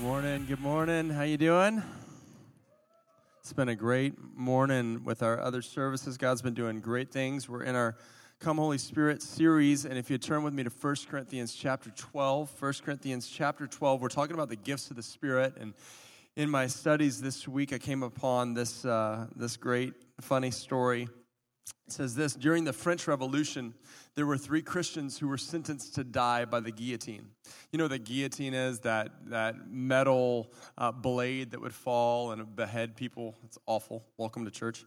morning. Good morning. How you doing? It's been a great morning with our other services. God's been doing great things. We're in our Come Holy Spirit series, and if you turn with me to 1 Corinthians chapter 12, 1 Corinthians chapter 12, we're talking about the gifts of the Spirit. And in my studies this week, I came upon this, uh, this great, funny story. It says this During the French Revolution, there were three Christians who were sentenced to die by the guillotine. You know, the guillotine is that, that metal uh, blade that would fall and behead people. It's awful. Welcome to church.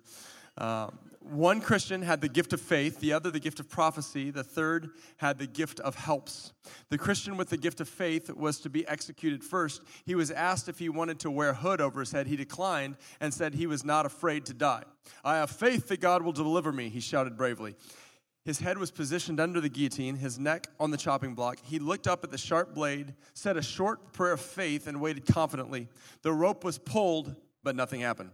Um, one Christian had the gift of faith, the other the gift of prophecy, the third had the gift of helps. The Christian with the gift of faith was to be executed first. He was asked if he wanted to wear a hood over his head. He declined and said he was not afraid to die. I have faith that God will deliver me, he shouted bravely. His head was positioned under the guillotine, his neck on the chopping block. He looked up at the sharp blade, said a short prayer of faith, and waited confidently. The rope was pulled, but nothing happened.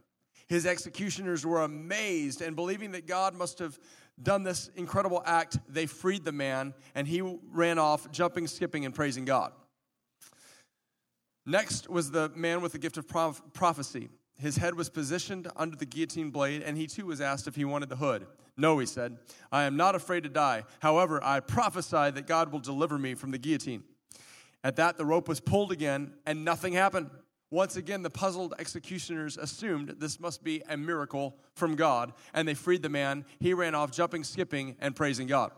His executioners were amazed and believing that God must have done this incredible act, they freed the man and he ran off, jumping, skipping, and praising God. Next was the man with the gift of prophecy. His head was positioned under the guillotine blade, and he too was asked if he wanted the hood. No, he said, I am not afraid to die. However, I prophesy that God will deliver me from the guillotine. At that, the rope was pulled again, and nothing happened. Once again, the puzzled executioners assumed this must be a miracle from God, and they freed the man. He ran off, jumping, skipping, and praising God.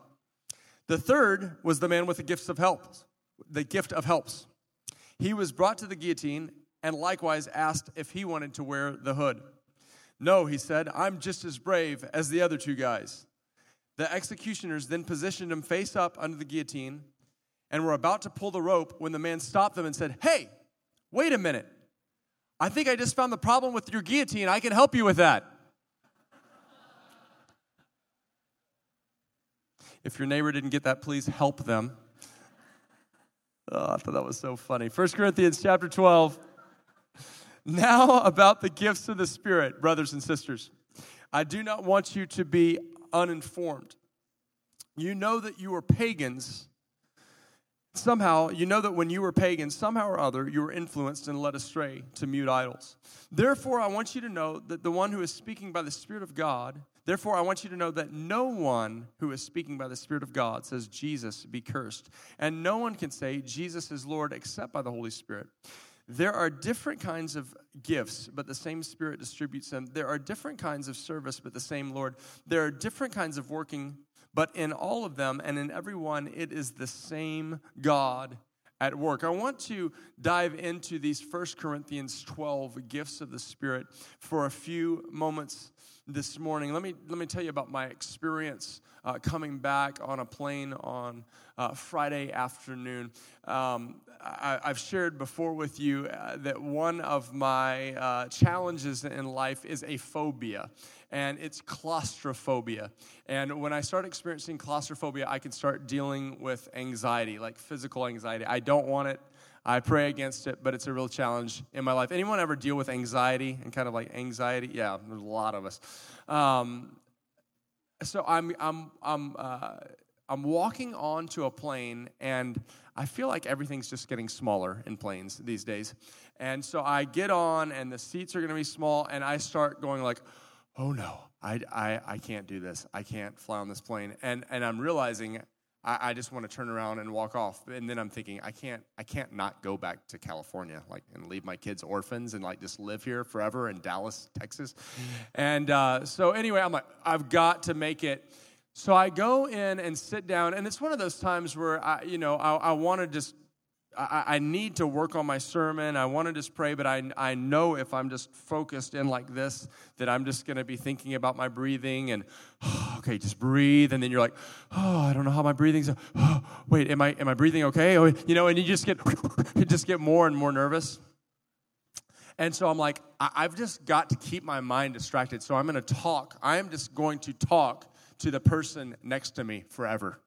The third was the man with the gifts of helps, the gift of helps. He was brought to the guillotine and likewise asked if he wanted to wear the hood. No, he said, I'm just as brave as the other two guys. The executioners then positioned him face up under the guillotine and were about to pull the rope when the man stopped them and said, Hey, wait a minute. I think I just found the problem with your guillotine. I can help you with that. If your neighbor didn't get that, please help them. Oh, I thought that was so funny. 1 Corinthians chapter 12. Now, about the gifts of the Spirit, brothers and sisters. I do not want you to be uninformed. You know that you are pagans Somehow, you know that when you were pagan, somehow or other, you were influenced and led astray to mute idols. Therefore, I want you to know that the one who is speaking by the Spirit of God, therefore, I want you to know that no one who is speaking by the Spirit of God says, Jesus be cursed. And no one can say, Jesus is Lord, except by the Holy Spirit. There are different kinds of gifts, but the same Spirit distributes them. There are different kinds of service, but the same Lord. There are different kinds of working but in all of them and in every one, it is the same God at work. I want to dive into these 1 Corinthians 12 gifts of the Spirit for a few moments this morning. Let me, let me tell you about my experience uh, coming back on a plane on uh, Friday afternoon. Um, I, have shared before with you uh, that one of my uh, challenges in life is a phobia and it's claustrophobia. And when I start experiencing claustrophobia, I can start dealing with anxiety, like physical anxiety. I don't want it. I pray against it, but it's a real challenge in my life. Anyone ever deal with anxiety and kind of like anxiety? Yeah, there's a lot of us. Um, so I'm I'm I'm uh, I'm walking onto a plane, and I feel like everything's just getting smaller in planes these days. And so I get on, and the seats are going to be small, and I start going like oh no, I, I, I can't do this. I can't fly on this plane. And, and I'm realizing I, I just want to turn around and walk off. And then I'm thinking, I can't, I can't not go back to California, like, and leave my kids orphans and like just live here forever in Dallas, Texas. And uh, so anyway, I'm like, I've got to make it. So I go in and sit down, and it's one of those times where I, you know, I, I want to just I, I, need to work on my sermon. I want to just pray, but I, I know if I'm just focused in like this, that I'm just going to be thinking about my breathing and, oh, okay, just breathe. And then you're like, oh, I don't know how my breathing's. Oh, wait, am I, am I breathing okay? Oh, you know, and you just get, you just get more and more nervous. And so I'm like, I've just got to keep my mind distracted. So I'm going to talk. I am just going to talk to the person next to me forever.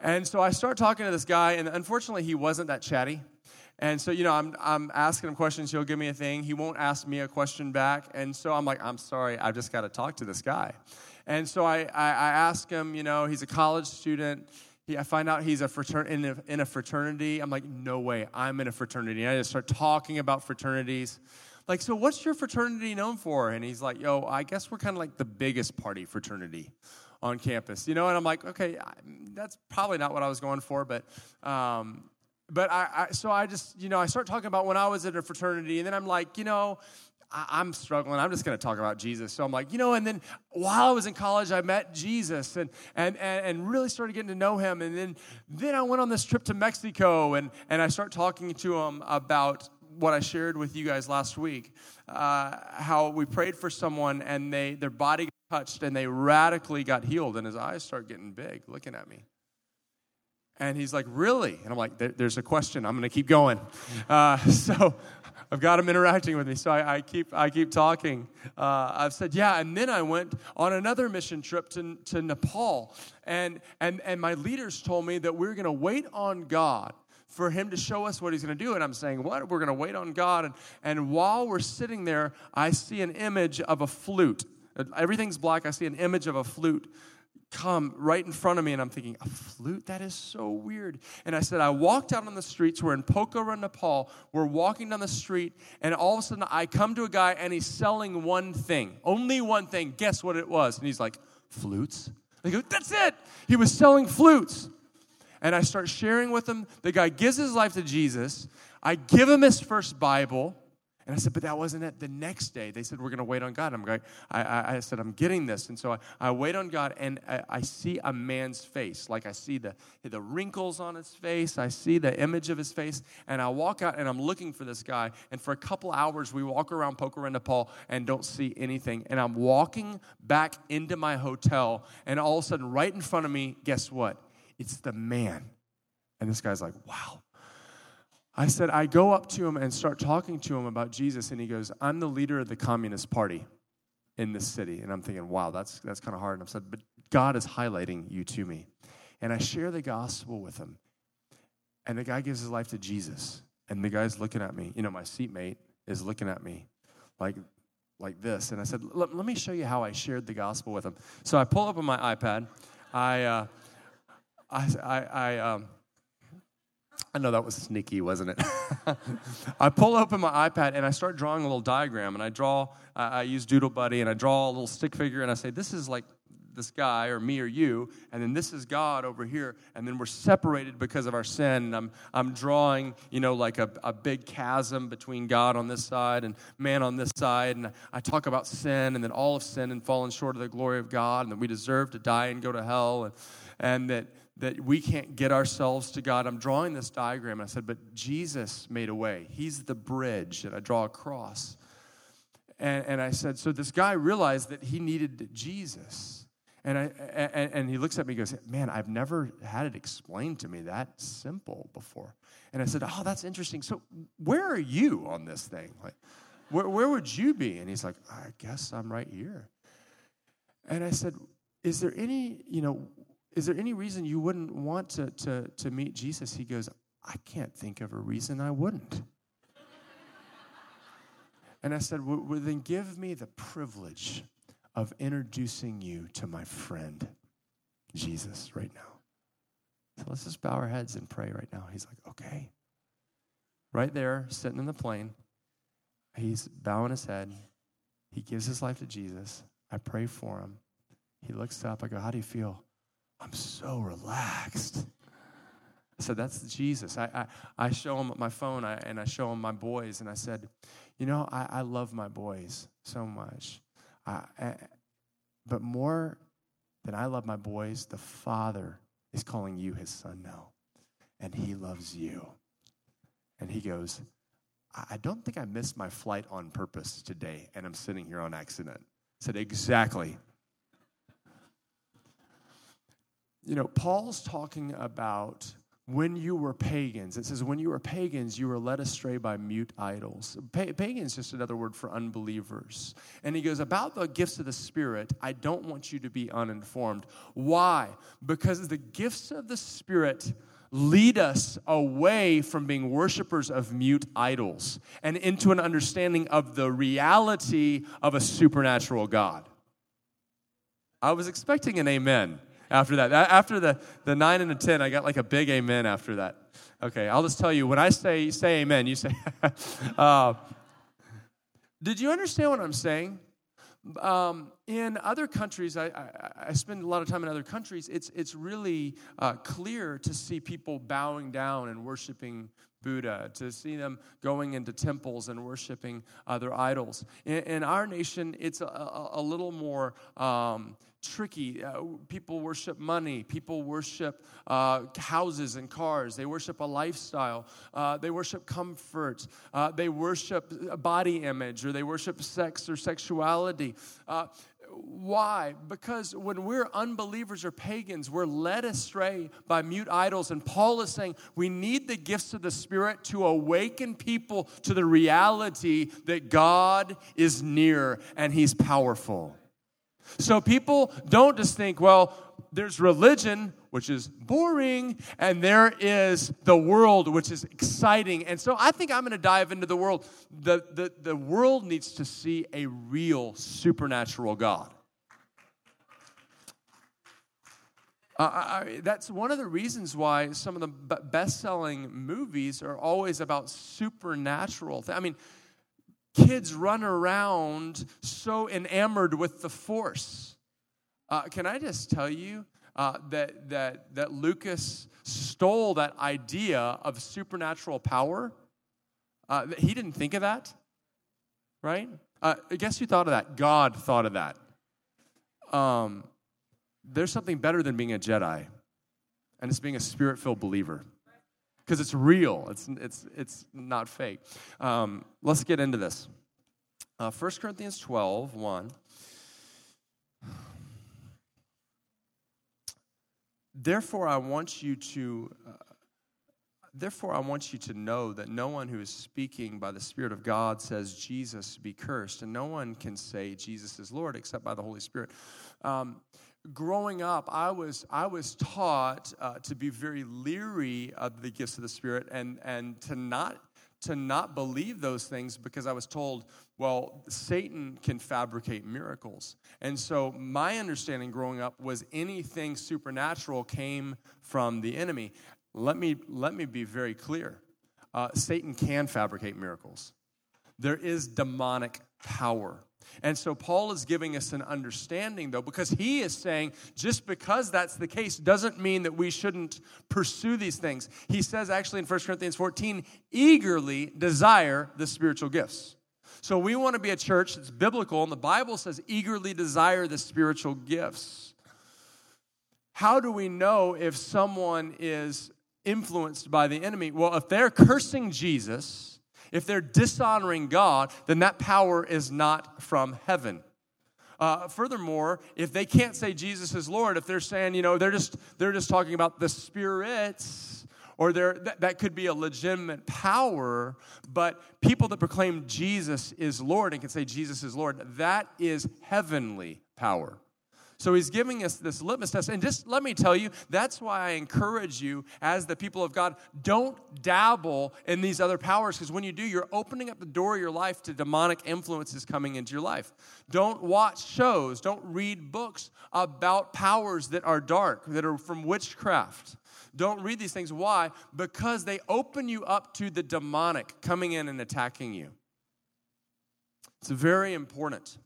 And so I start talking to this guy, and unfortunately, he wasn't that chatty. And so, you know, I'm, I'm asking him questions. He'll give me a thing. He won't ask me a question back. And so I'm like, I'm sorry, I've just got to talk to this guy. And so I, I, I ask him, you know, he's a college student. he, I find out he's a fratern- in, a, in a fraternity. I'm like, no way, I'm in a fraternity. And I just start talking about fraternities. Like, so what's your fraternity known for? And he's like, yo, I guess we're kind of like the biggest party fraternity on campus, you know? And I'm like, okay, that's probably not what I was going for, but, um, but I, I, so I just, you know, I start talking about when I was at a fraternity, and then I'm like, you know, I, am struggling. I'm just going to talk about Jesus. So I'm like, you know, and then while I was in college, I met Jesus and, and, and, and really started getting to know him. And then, then I went on this trip to Mexico and, and I start talking to him about what I shared with you guys last week, uh, how we prayed for someone and they, their body touched and they radically got healed. And his eyes start getting big looking at me. And he's like, Really? And I'm like, There's a question. I'm going to keep going. Uh, so I've got him interacting with me. So I, I keep, I keep talking. Uh, I've said, Yeah. And then I went on another mission trip to, to Nepal. And, and, and my leaders told me that we we're going to wait on God for him to show us what he's going to do. And I'm saying, What? We're going to wait on God. And, and while we're sitting there, I see an image of a flute. Everything's black. I see an image of a flute come right in front of me, and I'm thinking, a flute? That is so weird. And I said, I walked out on the streets. We're in Pokhara, Nepal. We're walking down the street, and all of a sudden I come to a guy, and he's selling one thing, only one thing. Guess what it was? And he's like, flutes? I go, that's it. He was selling flutes. And I start sharing with him. The guy gives his life to Jesus. I give him his first Bible. And I said, but that wasn't it. The next day, they said, we're going to wait on God. I'm going, I, I, I, said, I'm getting this. And so I, I wait on God, and I, I, see a man's face. Like I see the, the wrinkles on his face. I see the image of his face. And I walk out, and I'm looking for this guy. And for a couple hours, we walk around Pokhara, Nepal, and don't see anything. And I'm walking back into my hotel, and all of a sudden, right in front of me, guess what? It's the man. And this guy's like, wow, I said, I go up to him and start talking to him about Jesus, and he goes, I'm the leader of the Communist Party in this city. And I'm thinking, wow, that's, that's kind of hard. And I said, but God is highlighting you to me. And I share the gospel with him. And the guy gives his life to Jesus. And the guy's looking at me. You know, my seatmate is looking at me like, like this. And I said, let, let me show you how I shared the gospel with him. So I pull up on my iPad. I, uh, I, I, I um, I know that was sneaky, wasn't it? I pull open my iPad and I start drawing a little diagram, and I draw. I, I use Doodle Buddy, and I draw a little stick figure, and I say, "This is like this guy or me or you, and then this is God over here, and then we're separated because of our sin. And I'm, I'm drawing, you know, like a, a big chasm between God on this side and man on this side. And I talk about sin, and then all of sin and falling short of the glory of God, and that we deserve to die and go to hell, and, and that that we can't get ourselves to God. I'm drawing this diagram. I said, but Jesus made a way. He's the bridge. And I draw a cross. And, and I said, so this guy realized that he needed Jesus. And, I, and, and he looks at me and goes, Man, I've never had it explained to me that simple before. And I said, Oh, that's interesting. So, where are you on this thing? Like, where, where would you be? And he's like, I guess I'm right here. And I said, Is there any, you know, is there any reason you wouldn't want to, to, to meet Jesus? He goes, I can't think of a reason I wouldn't. and I said, well, then give me the privilege of introducing you to my friend, Jesus, right now. So let's just bow our heads and pray right now. He's like, okay. Right there, sitting in the plane, he's bowing his head. He gives his life to Jesus. I pray for him. He looks up. I go, How do you feel? I'm so relaxed. I said, That's Jesus. I, I, I show him my phone I, and I show him my boys, and I said, You know, I, I love my boys so much. I, I, but more than I love my boys, the Father is calling you his son now, and he loves you. And he goes, I don't think I missed my flight on purpose today, and I'm sitting here on accident. I said, Exactly. You know, Paul's talking about when you were pagans. It says, when you were pagans, you were led astray by mute idols. Pa- pagan is just another word for unbelievers. And he goes, about the gifts of the Spirit, I don't want you to be uninformed. Why? Because the gifts of the Spirit lead us away from being worshipers of mute idols and into an understanding of the reality of a supernatural God. I was expecting an amen. After that. After the, the nine and the 10, I got like a big amen after that. Okay, I'll just tell you when I say, say amen, you say, uh, did you understand what I'm saying? Um, in other countries, I, I, I, spend a lot of time in other countries, it's, it's really uh, clear to see people bowing down and worshiping Buddha, to see them going into temples and worshiping other idols. In, in our nation, it's a, a, a little more um, tricky. Uh, people worship money, people worship uh, houses and cars, they worship a lifestyle, uh, they worship comfort, uh, they worship body image, or they worship sex or sexuality. Uh, why? Because when we're unbelievers or pagans, we're led astray by mute idols. And Paul is saying we need the gifts of the Spirit to awaken people to the reality that God is near and He's powerful. So people don't just think, well, there's religion, which is boring, and there is the world, which is exciting. And so I think I'm going to dive into the world. The, the, the world needs to see a real supernatural God. Uh, I, that's one of the reasons why some of the best selling movies are always about supernatural things. I mean, kids run around so enamored with the force. Uh, can I just tell you uh, that, that, that Lucas stole that idea of supernatural power? Uh, he didn't think of that, right? Uh, guess who thought of that? God thought of that. Um, there's something better than being a Jedi, and it's being a spirit filled believer because it's real. It's, it's, it's not fake. Um, let's get into this. Uh, 1 Corinthians 12, 1. Therefore, I want you to. Uh, Therefore, I want you to know that no one who is speaking by the Spirit of God says Jesus be cursed, and no one can say Jesus is Lord except by the Holy Spirit. Um, growing up, I was, I was taught uh, to be very leery of the gifts of the Spirit and, and to, not, to not believe those things because I was told, well, Satan can fabricate miracles. And so my understanding growing up was anything supernatural came from the enemy. Let me, let me be very clear uh, Satan can fabricate miracles, there is demonic power and so Paul is giving us an understanding, though, because he is saying just because that's the case doesn't mean that we shouldn't pursue these things. He says actually in 1 Corinthians 14, eagerly desire the spiritual gifts. So we want to be a church that's biblical, and the Bible says eagerly desire the spiritual gifts. How do we know if someone is influenced by the enemy? Well, if they're cursing Jesus, if they're dishonoring God, then that power is not from heaven. Uh, furthermore, if they can't say Jesus is Lord, if they're saying, you know, they're just they're just talking about the spirits, or they're, that, that could be a legitimate power, but people that proclaim Jesus is Lord and can say Jesus is Lord, that is heavenly power. So he's giving us this litmus test. And just let me tell you, that's why I encourage you as the people of God, don't dabble in these other powers because when you do, you're opening up the door of your life to demonic influences coming into your life. Don't watch shows, don't read books about powers that are dark, that are from witchcraft. Don't read these things. Why? Because they open you up to the demonic coming in and attacking you. It's very important.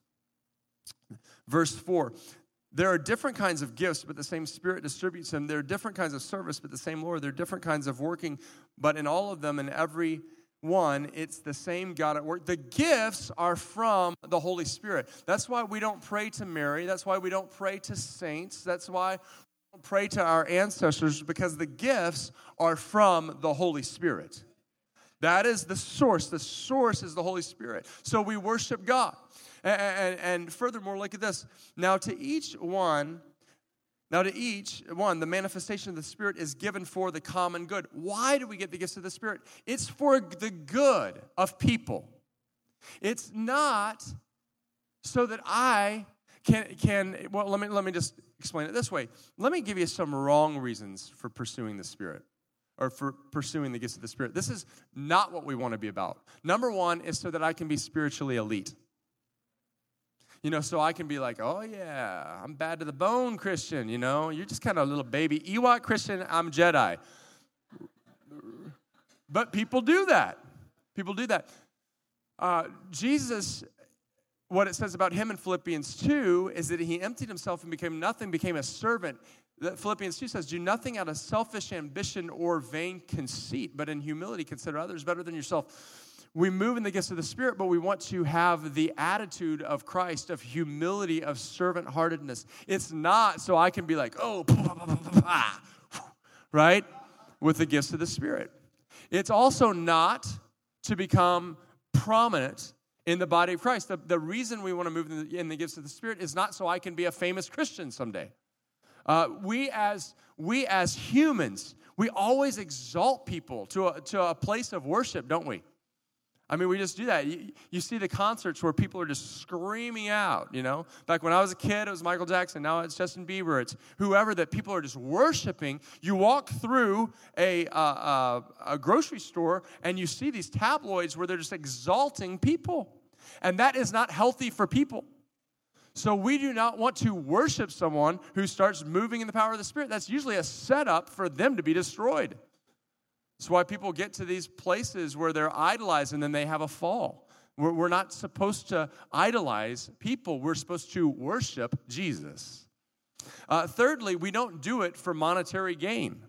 Verse 4 there are different kinds of gifts, but the same Spirit distributes them. There are different kinds of service, but the same Lord. There are different kinds of working, but in all of them, in every one, it's the same God at work. The gifts are from the Holy Spirit. That's why we don't pray to Mary. That's why we don't pray to saints. That's why we don't pray to our ancestors, because the gifts are from the Holy Spirit. That is the source. The source is the Holy Spirit. So we worship God. And, and, furthermore, look at this. Now, to each one, now, to each one, the manifestation of the Spirit is given for the common good. Why do we get the gifts of the Spirit? It's for the good of people. It's not so that I can, can well, let me, let me just explain it this way. Let me give you some wrong reasons for pursuing the Spirit or for pursuing the gifts of the Spirit. This is not what we want to be about. Number one is so that I can be spiritually elite. You know, so I can be like, oh yeah, I'm bad to the bone Christian, you know? You're just kind of a little baby Ewok Christian, I'm Jedi. But people do that. People do that. Uh, Jesus, what it says about him in Philippians 2 is that he emptied himself and became nothing, became a servant. That Philippians 2 says, Do nothing out of selfish ambition or vain conceit, but in humility consider others better than yourself we move in the gifts of the Spirit, but we want to have the attitude of Christ, of humility, of servant heartedness. It's not so I can be like, oh, right? With the gifts of the Spirit. It's also not to become prominent in the body of Christ. The, the reason we want to move in the, in the, gifts of the Spirit is not so I can be a famous Christian someday. Uh, we, as, we as humans, we always exalt people to a, to a place of worship, don't we? I mean, we just do that. You, you, see the concerts where people are just screaming out, you know? Back when I was a kid, it was Michael Jackson. Now it's Justin Bieber. It's whoever that people are just worshiping. You walk through a, uh, uh, a grocery store and you see these tabloids where they're just exalting people. And that is not healthy for people. So we do not want to worship someone who starts moving in the power of the Spirit. That's usually a setup for them to be destroyed. That's why people get to these places where they're idolized and then they have a fall. We're, we're not supposed to idolize people, we're supposed to worship Jesus. Uh, thirdly, we don't do it for monetary gain.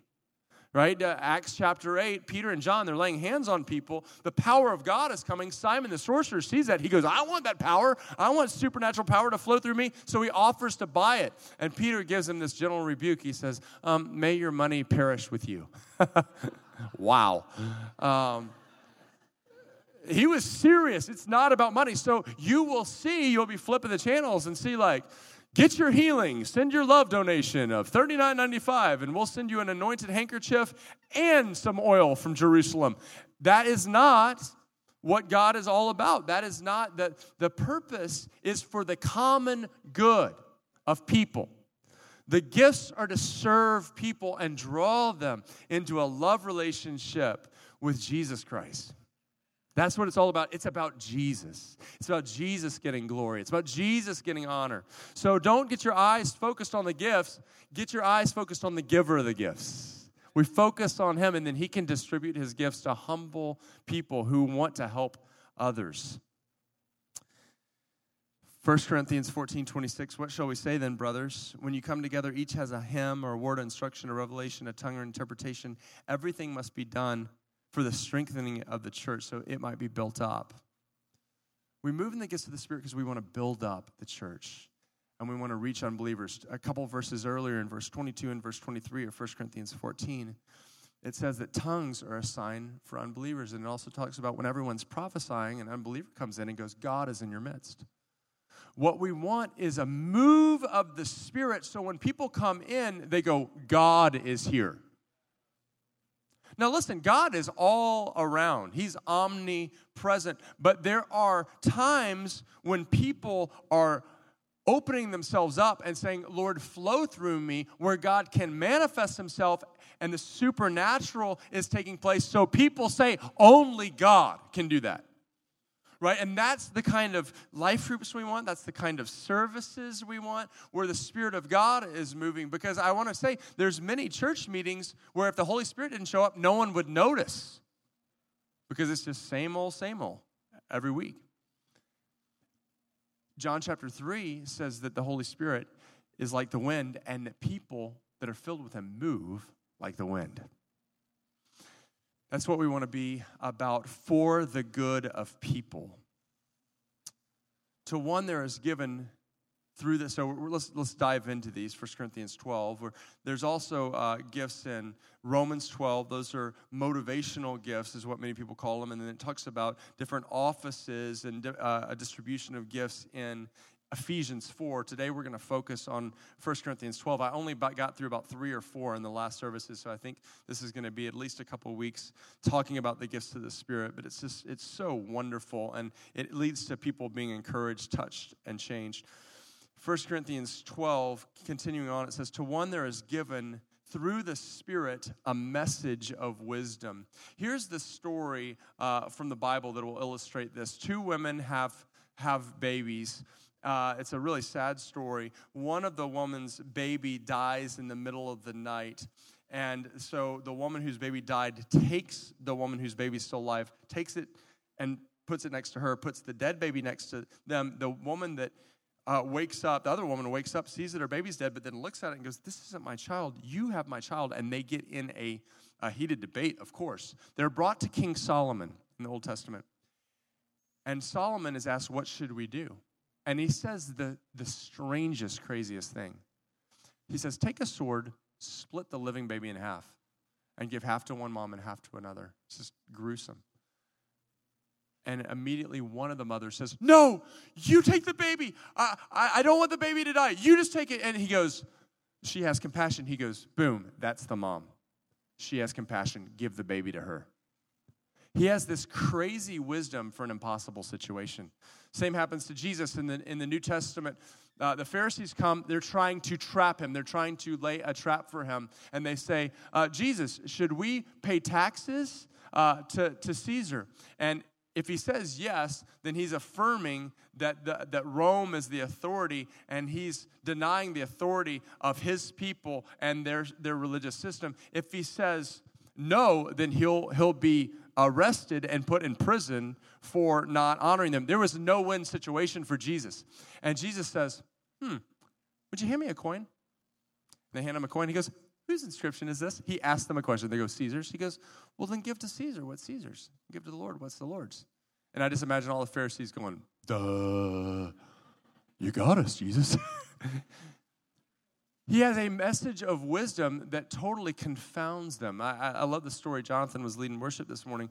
Right? Uh, Acts chapter 8, Peter and John, they're laying hands on people. The power of God is coming. Simon the sorcerer sees that. He goes, I want that power. I want supernatural power to flow through me. So he offers to buy it. And Peter gives him this gentle rebuke. He says, um, May your money perish with you. wow. Um, he was serious. It's not about money. So you will see, you'll be flipping the channels and see, like, get your healing, send your love donation of $39.95, and we'll send you an anointed handkerchief and some oil from Jerusalem. That is not what God is all about. That is not that the purpose is for the common good of people. The gifts are to serve people and draw them into a love relationship with Jesus Christ. That's what it's all about. It's about Jesus. It's about Jesus getting glory. It's about Jesus getting honor. So don't get your eyes focused on the gifts, get your eyes focused on the giver of the gifts. We focus on him, and then he can distribute his gifts to humble people who want to help others. 1 Corinthians 14, 26, what shall we say then, brothers? When you come together, each has a hymn or a word of instruction, a revelation, a tongue or interpretation. Everything must be done for the strengthening of the church so it might be built up. We move in the gifts of the Spirit because we want to build up the church and we want to reach unbelievers. A couple verses earlier in verse 22 and verse 23 of 1 Corinthians 14, it says that tongues are a sign for unbelievers. And it also talks about when everyone's prophesying, an unbeliever comes in and goes, God is in your midst. What we want is a move of the Spirit so when people come in, they go, God is here. Now, listen, God is all around, He's omnipresent. But there are times when people are opening themselves up and saying, Lord, flow through me, where God can manifest Himself and the supernatural is taking place. So people say, only God can do that right? And that's the kind of life groups we want. That's the kind of services we want where the Spirit of God is moving. Because I want to say there's many church meetings where if the Holy Spirit didn't show up, no one would notice because it's just same old, same old every week. John chapter 3 says that the Holy Spirit is like the wind and people that are filled with Him move like the wind. That's what we want to be about for the good of people. To one, there is given through this. So let's, let's dive into these. 1 Corinthians 12. Where there's also uh, gifts in Romans 12. Those are motivational gifts, is what many people call them. And then it talks about different offices and uh, a distribution of gifts in Ephesians 4. Today we're going to focus on 1 Corinthians 12. I only got through about three or four in the last services, so I think this is going to be at least a couple weeks talking about the gifts of the Spirit. But it's just, it's so wonderful, and it leads to people being encouraged, touched, and changed. 1 Corinthians 12, continuing on, it says, To one there is given through the Spirit a message of wisdom. Here's the story uh, from the Bible that will illustrate this. Two women have, have babies Uh, it's a really sad story. One of the woman's baby dies in the middle of the night. And so the woman whose baby died takes the woman whose baby's still alive, takes it and puts it next to her, puts the dead baby next to them. The woman that uh, wakes up, the other woman wakes up, sees that her baby's dead, but then looks at it and goes, This isn't my child. You have my child. And they get in a, a heated debate, of course. They're brought to King Solomon in the Old Testament. And Solomon is asked, What should we do? And he says the, the strangest, craziest thing. He says, Take a sword, split the living baby in half, and give half to one mom and half to another. It's just gruesome. And immediately one of the mothers says, No, you take the baby. I, I, I, don't want the baby to die. You just take it. And he goes, She has compassion. He goes, Boom, that's the mom. She has compassion. Give the baby to her. He has this crazy wisdom for an impossible situation. Same happens to Jesus in the, in the New Testament. Uh, the Pharisees come, they're trying to trap him. They're trying to lay a trap for him. And they say, uh, Jesus, should we pay taxes uh, to, to Caesar? And if he says yes, then he's affirming that, the, that Rome is the authority and he's denying the authority of his people and their, their religious system. If he says no, then he'll, he'll be arrested and put in prison for not honoring them. There was no win situation for Jesus. And Jesus says, Hmm, would you hand me a coin? And They hand him a coin. He goes, Whose inscription is this? He asked them a question. They go, Caesar's. He goes, Well, then give to Caesar what's Caesar's. Give to the Lord what's the Lord's. And I just imagine all the Pharisees going, Duh, you got us, Jesus. he has a message of wisdom that totally confounds them. I, I, love the story. Jonathan was leading worship this morning.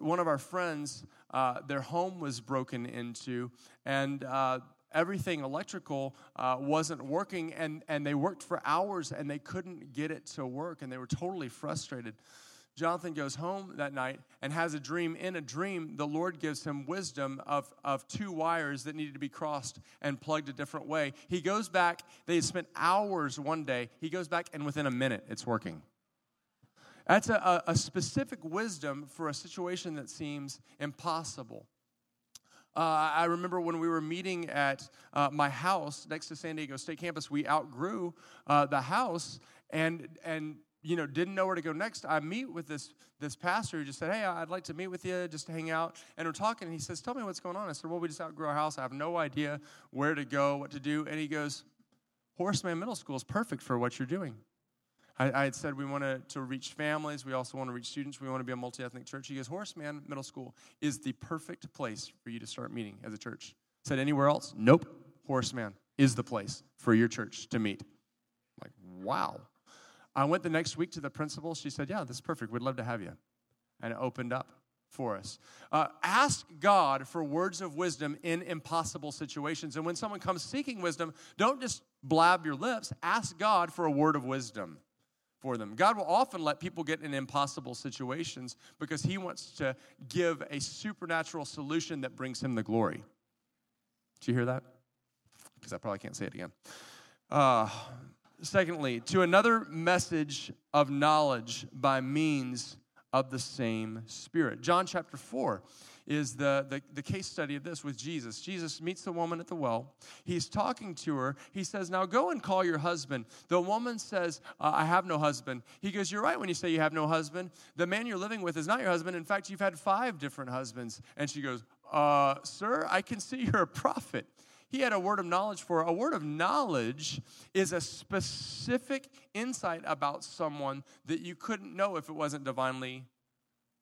One of our friends, uh, their home was broken into, and uh, everything electrical uh, wasn't working and, and they worked for hours and they couldn't get it to work and they were totally frustrated jonathan goes home that night and has a dream. In a dream the lord gives him wisdom of, of two wires that needed to be crossed and plugged a different way. He goes back. They spent hours one day. He goes back and within a minute it's working. That's a, a specific wisdom for a situation that seems impossible. Uh, I remember when we were meeting at uh, my house next to San Diego State campus, we outgrew uh, the house and, and you know, didn't know where to go next. I meet with this, this pastor who just said, Hey, I'd like to meet with you, just to hang out. And we're talking, and he says, Tell me what's going on. I said, Well, we just outgrew our house. I have no idea where to go, what to do. And he goes, Horace Mann Middle School is perfect for what you're doing. I, I had said we want to, reach families. We also want to reach students. We want to be a multi ethnic church. He goes, Horace Mann Middle School is the perfect place for you to start meeting as a church. I said, anywhere else? Nope. Horace Mann is the place for your church to meet. I'm like, wow. I went the next week to the principal. She said, Yeah, this is perfect. We'd love to have you. And it opened up for us. Uh, ask God for words of wisdom in impossible situations. And when someone comes seeking wisdom, don't just blab your lips. Ask God for a word of wisdom for them. God will often let people get in impossible situations because He wants to give a supernatural solution that brings Him the glory. Did you hear that? Because I probably can't say it again. Uh, secondly, to another message of knowledge by means of the same Spirit. John chapter 4 is the, the, the, case study of this with Jesus. Jesus meets the woman at the well. He's talking to her. He says, Now go and call your husband. The woman says, uh, I have no husband. He goes, You're right when you say you have no husband. The man you're living with is not your husband. In fact, you've had five different husbands. And she goes, uh, Sir, I can see you're a prophet he had a word of knowledge for her. A word of knowledge is a specific insight about someone that you couldn't know if it wasn't divinely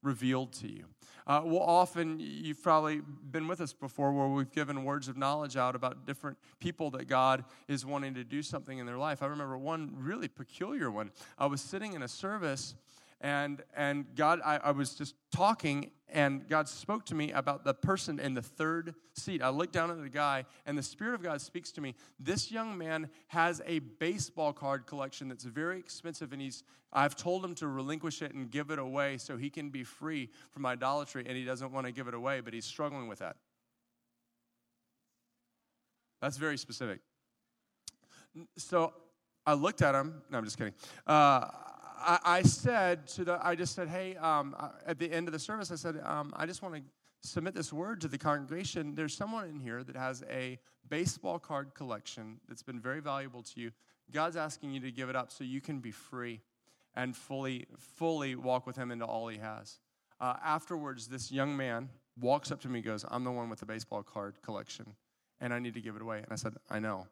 revealed to you. Uh, well, often you've probably been with us before where we've given words of knowledge out about different people that God is wanting to do something in their life. I remember one really peculiar one. I was sitting in a service and and god I, I, was just talking and god spoke to me about the person in the third seat. I looked down at the guy and the spirit of god speaks to me. This young man has a baseball card collection that's very expensive and he's i've told him to relinquish it and give it away so he can be free from idolatry and he doesn't want to give it away but he's struggling with that. That's very specific. So i looked at him. No i'm just kidding. Uh, I, I said to the, I just said, hey, um, at the end of the service, I said, um, I just want to submit this word to the congregation. There's someone in here that has a baseball card collection that's been very valuable to you. God's asking you to give it up so you can be free and fully, fully walk with Him into all He has. Uh, afterwards, this young man walks up to me and goes, I'm the one with the baseball card collection, and I need to give it away. And I said, I know.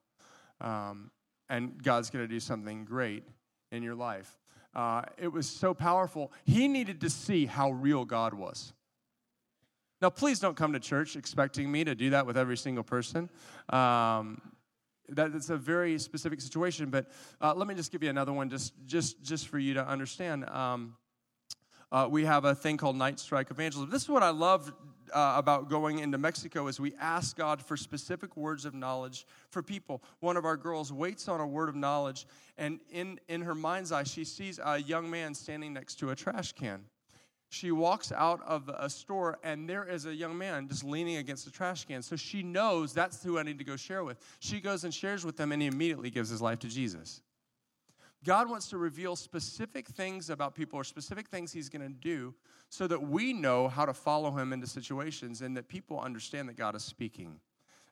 Um, and God's going to do something great in your life. Uh, it was so powerful. He needed to see how real God was. Now, please don't come to church expecting me to do that with every single person. Um, that's a very specific situation, but uh, let me just give you another one just, just, just for you to understand. Um, uh, we have a thing called Night Strike Evangelism. This is what I love uh, about going into Mexico is we ask God for specific words of knowledge for people. One of our girls waits on a word of knowledge, and in, in her mind's eye, she sees a young man standing next to a trash can. She walks out of a store, and there is a young man just leaning against a trash can. So she knows that's who I need to go share with. She goes and shares with them, and he immediately gives his life to Jesus. God wants to reveal specific things about people or specific things He's going to do so that we know how to follow Him into situations and that people understand that God is speaking.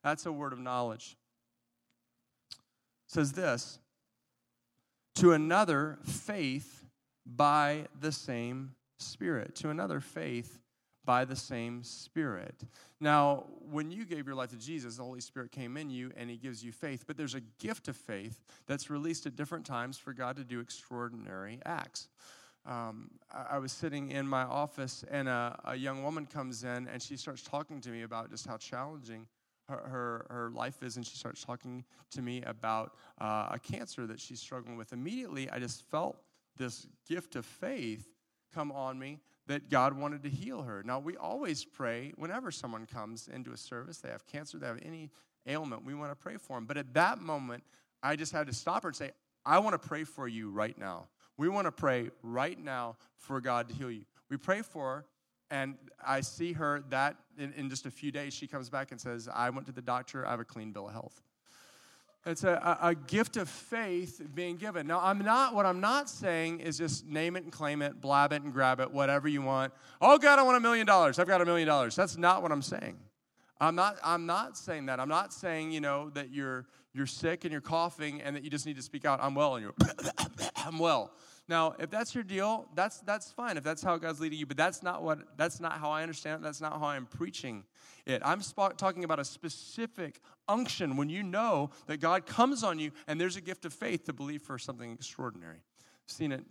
That's a word of knowledge. It says this to another, faith by the same Spirit. To another, faith by the same Spirit. Now, when you gave your life to Jesus, the Holy Spirit came in you and He gives you faith, but there's a gift of faith that's released at different times for God to do extraordinary acts. Um, I, was sitting in my office and a, a, young woman comes in and she starts talking to me about just how challenging her, her, her life is, and she starts talking to me about uh, a cancer that she's struggling with. Immediately, I just felt this gift of faith come on me that God wanted to heal her. Now, we always pray whenever someone comes into a service, they have cancer, they have any ailment, we want to pray for them. But at that moment, I just had to stop her and say, I want to pray for you right now. We want to pray right now for God to heal you. We pray for her, and I see her that in, in just a few days, she comes back and says, I went to the doctor, I have a clean bill of health. It's a, a gift of faith being given. Now, I'm not, what I'm not saying is just name it and claim it, blab it and grab it, whatever you want. Oh, God, I want a million dollars. I've got a million dollars. That's not what I'm saying. I'm not, I'm not saying that. I'm not saying, you know, that you're, you're sick and you're coughing and that you just need to speak out, I'm well, and you're, I'm well. Now, if that's your deal, that's that's fine. If that's how God's leading you, but that's not what that's not how I understand it. That's not how I'm preaching it. I'm sp- talking about a specific unction when you know that God comes on you and there's a gift of faith to believe for something extraordinary. I've seen it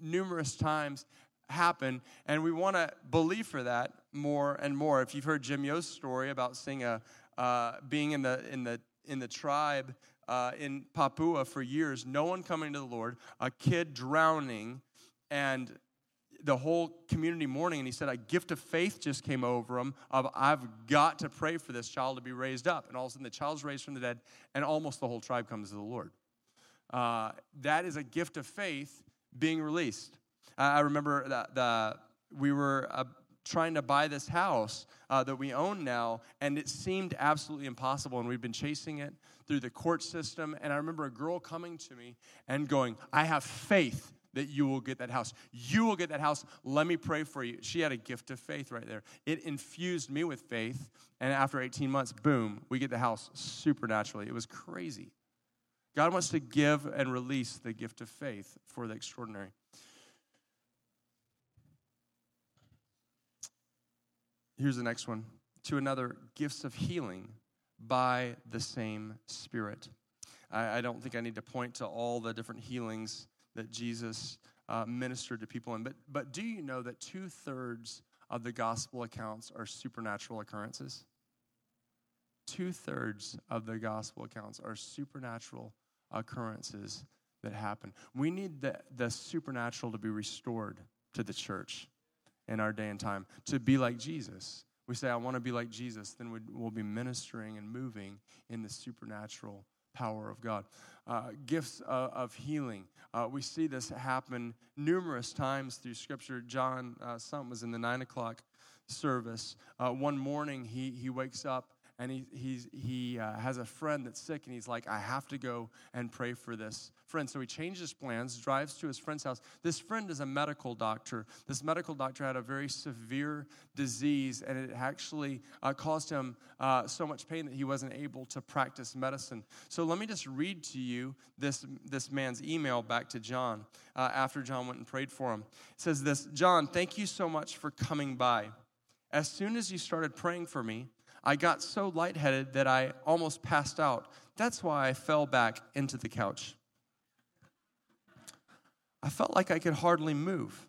numerous times happen, and we want to believe for that more and more. If you've heard Jim Yo's story about seeing a uh, being in the in the in the tribe uh, in Papua for years, no one coming to the Lord, a kid drowning, and the whole community mourning. And he said, a gift of faith just came over him of, I've got to pray for this child to be raised up. And all of a sudden, the child's raised from the dead, and almost the whole tribe comes to the Lord. Uh, that is a gift of faith being released. I remember that the, we were uh, trying to buy this house uh, that we own now, and it seemed absolutely impossible. And we've been chasing it through the court system. And I remember a girl coming to me and going, I have faith that you will get that house. You will get that house. Let me pray for you. She had a gift of faith right there. It infused me with faith. And after 18 months, boom, we get the house supernaturally. It was crazy. God wants to give and release the gift of faith for the extraordinary. Here's the next one to another gifts of healing by the same Spirit. I, I, don't think I need to point to all the different healings that Jesus uh, ministered to people in, but, but do you know that two thirds of the gospel accounts are supernatural occurrences? Two thirds of the gospel accounts are supernatural occurrences that happen. We need the, the supernatural to be restored to the church in our day and time, to be like Jesus. We say, I want to be like Jesus, then we'll be ministering and moving in the supernatural power of God. Uh, gifts uh, of healing. Uh, we see this happen numerous times through Scripture. John, uh, some was in the nine o'clock service. Uh, one morning, he, he wakes up and he, he's, he uh, has a friend that's sick, and he's like, I have to go and pray for this friend. So he changes plans, drives to his friend's house. This friend is a medical doctor. This medical doctor had a very severe disease, and it actually uh, caused him uh, so much pain that he wasn't able to practice medicine. So let me just read to you this, this man's email back to John uh, after John went and prayed for him. It says this John, thank you so much for coming by. As soon as you started praying for me, I got so lightheaded that I almost passed out. That's why I fell back into the couch. I felt like I could hardly move.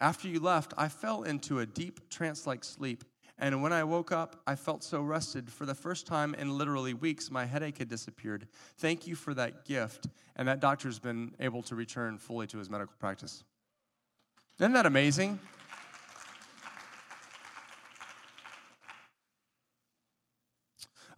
After you left, I fell into a deep trance like sleep. And when I woke up, I felt so rested. For the first time in literally weeks, my headache had disappeared. Thank you for that gift. And that doctor's been able to return fully to his medical practice. Isn't that amazing?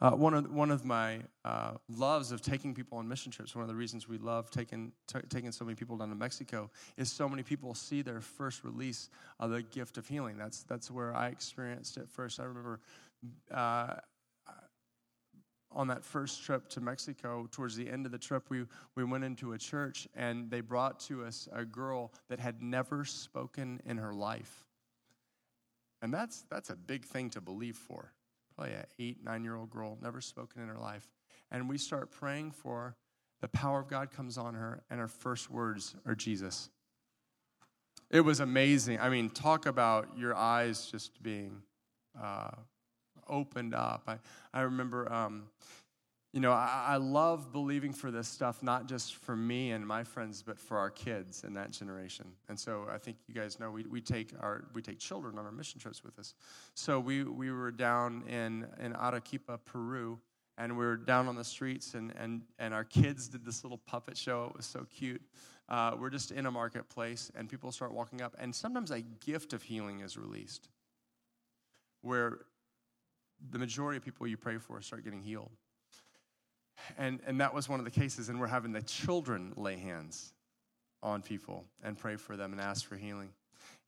Uh, one, of, one of my uh, loves of taking people on mission trips, one of the reasons we love taking, t- taking so many people down to Mexico, is so many people see their first release of the gift of healing. That's, that's where I experienced it first. I remember uh, on that first trip to Mexico, towards the end of the trip, we, we went into a church and they brought to us a girl that had never spoken in her life. And that's, that's a big thing to believe for probably an eight, nine year old girl, never spoken in her life. And we start praying for the power of God comes on her, and her first words are Jesus. It was amazing. I mean, talk about your eyes just being uh, opened up. I, I remember um, you know, I, I, love believing for this stuff, not just for me and my friends, but for our kids in that generation. And so I think you guys know we, we take our we take children on our mission trips with us. So we we were down in in Arequipa, Peru, and we were down on the streets, and and and our kids did this little puppet show. It was so cute. Uh, we're just in a marketplace, and people start walking up, and sometimes a gift of healing is released, where the majority of people you pray for start getting healed. And, and that was one of the cases, and we're having the children lay hands on people and pray for them and ask for healing.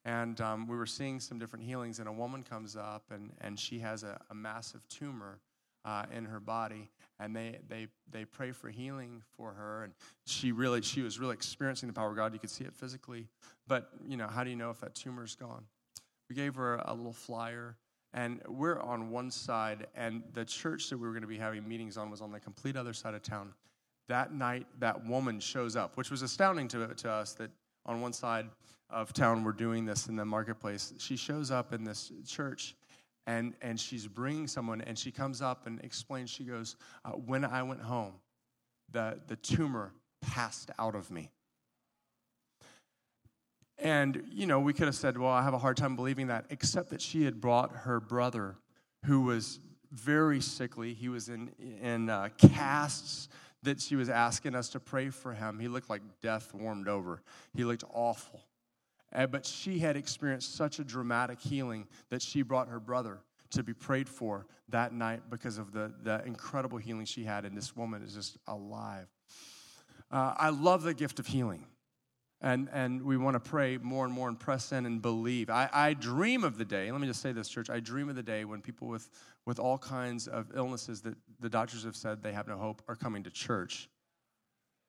And um, we were seeing some different healings, and a woman comes up, and, and she has a, a massive tumor uh, in her body, and they, they, they pray for healing for her. And she really, she was really experiencing the power of God. You could see it physically. But, you know, how do you know if that tumor's gone? We gave her a little flyer and we're on one side, and the church that we were going to be having meetings on was on the complete other side of town. That night, that woman shows up, which was astounding to, to us that on one side of town we're doing this in the marketplace. She shows up in this church, and, and she's bringing someone, and she comes up and explains, she goes, uh, When I went home, the, the tumor passed out of me. And, you know, we could have said, well, I have a hard time believing that, except that she had brought her brother who was very sickly. He was in, in uh, casts that she was asking us to pray for him. He looked like death warmed over, he looked awful. Uh, but she had experienced such a dramatic healing that she brought her brother to be prayed for that night because of the, the incredible healing she had. And this woman is just alive. Uh, I love the gift of healing. And, and we want to pray more and more and press in and believe. I, I dream of the day, let me just say this, church. I dream of the day when people with, with all kinds of illnesses that the doctors have said they have no hope are coming to church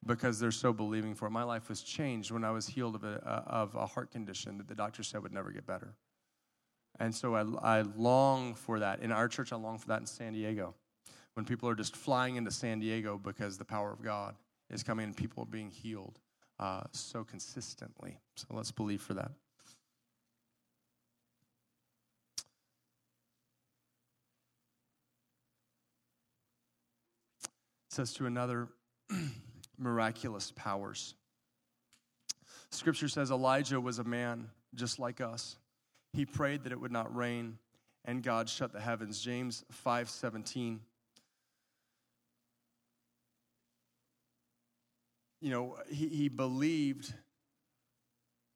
because they're so believing for it. My life was changed when I was healed of a, of a heart condition that the doctor said would never get better. And so I, I long for that. In our church, I long for that in San Diego. When people are just flying into San Diego because the power of God is coming and people are being healed uh, so consistently. So let's believe for that. It says to another miraculous powers. Scripture says Elijah was a man just like us. He prayed that it would not rain, and God shut the heavens. James 5 17. You know, he, he believed.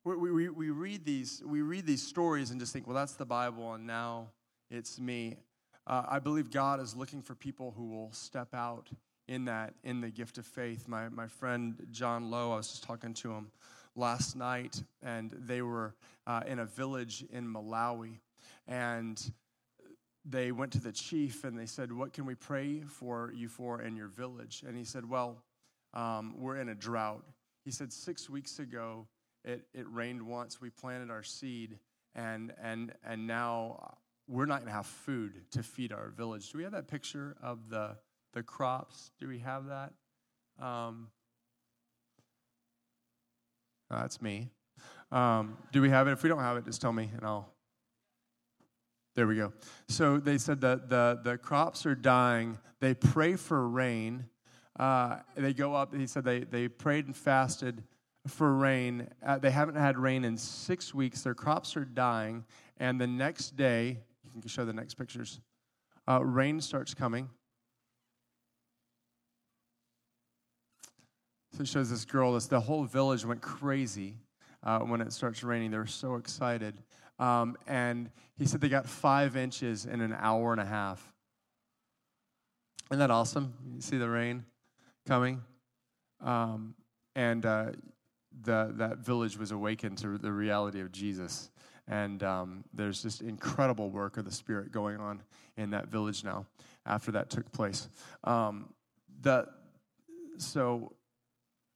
We, we, we, read these, we read these stories and just think, well, that's the Bible, and now it's me. Uh, I believe God is looking for people who will step out in that, in the gift of faith. My, my friend John Lowe, I was just talking to him last night, and they were uh, in a village in Malawi. And they went to the chief and they said, What can we pray for you for in your village? And he said, Well, um, we're in a drought. He said, Six weeks ago, it, it rained once. We planted our seed, and, and, and now we're not going to have food to feed our village. Do we have that picture of the, the crops? Do we have that? Um, oh, that's me. Um, do we have it? If we don't have it, just tell me and I'll. There we go. So they said that the, the crops are dying. They pray for rain. Uh, they go up, he said they, they prayed and fasted for rain. Uh, they haven't had rain in six weeks. Their crops are dying. And the next day, you can show the next pictures, uh, rain starts coming. So it shows this girl, this, the whole village went crazy uh, when it starts raining. They were so excited. Um, and he said they got five inches in an hour and a half. Isn't that awesome? You see the rain coming? Um, and uh, the, that village was awakened to the reality of Jesus. And um, there's just incredible work of the Spirit going on in that village now after that took place. Um, the, so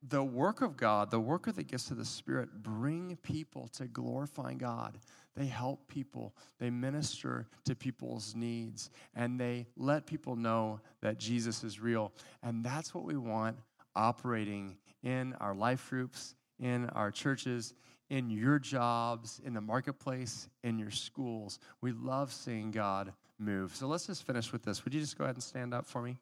the work of God, the work of the gifts of the Spirit, bring people to glorifying God. They help people, they minister to people's needs, and they let people know that Jesus is real. And that's what we want operating in our life groups, in our churches, in your jobs, in the marketplace, in your schools. We love seeing God move. So let's just finish with this. Would you just go ahead and stand up for me?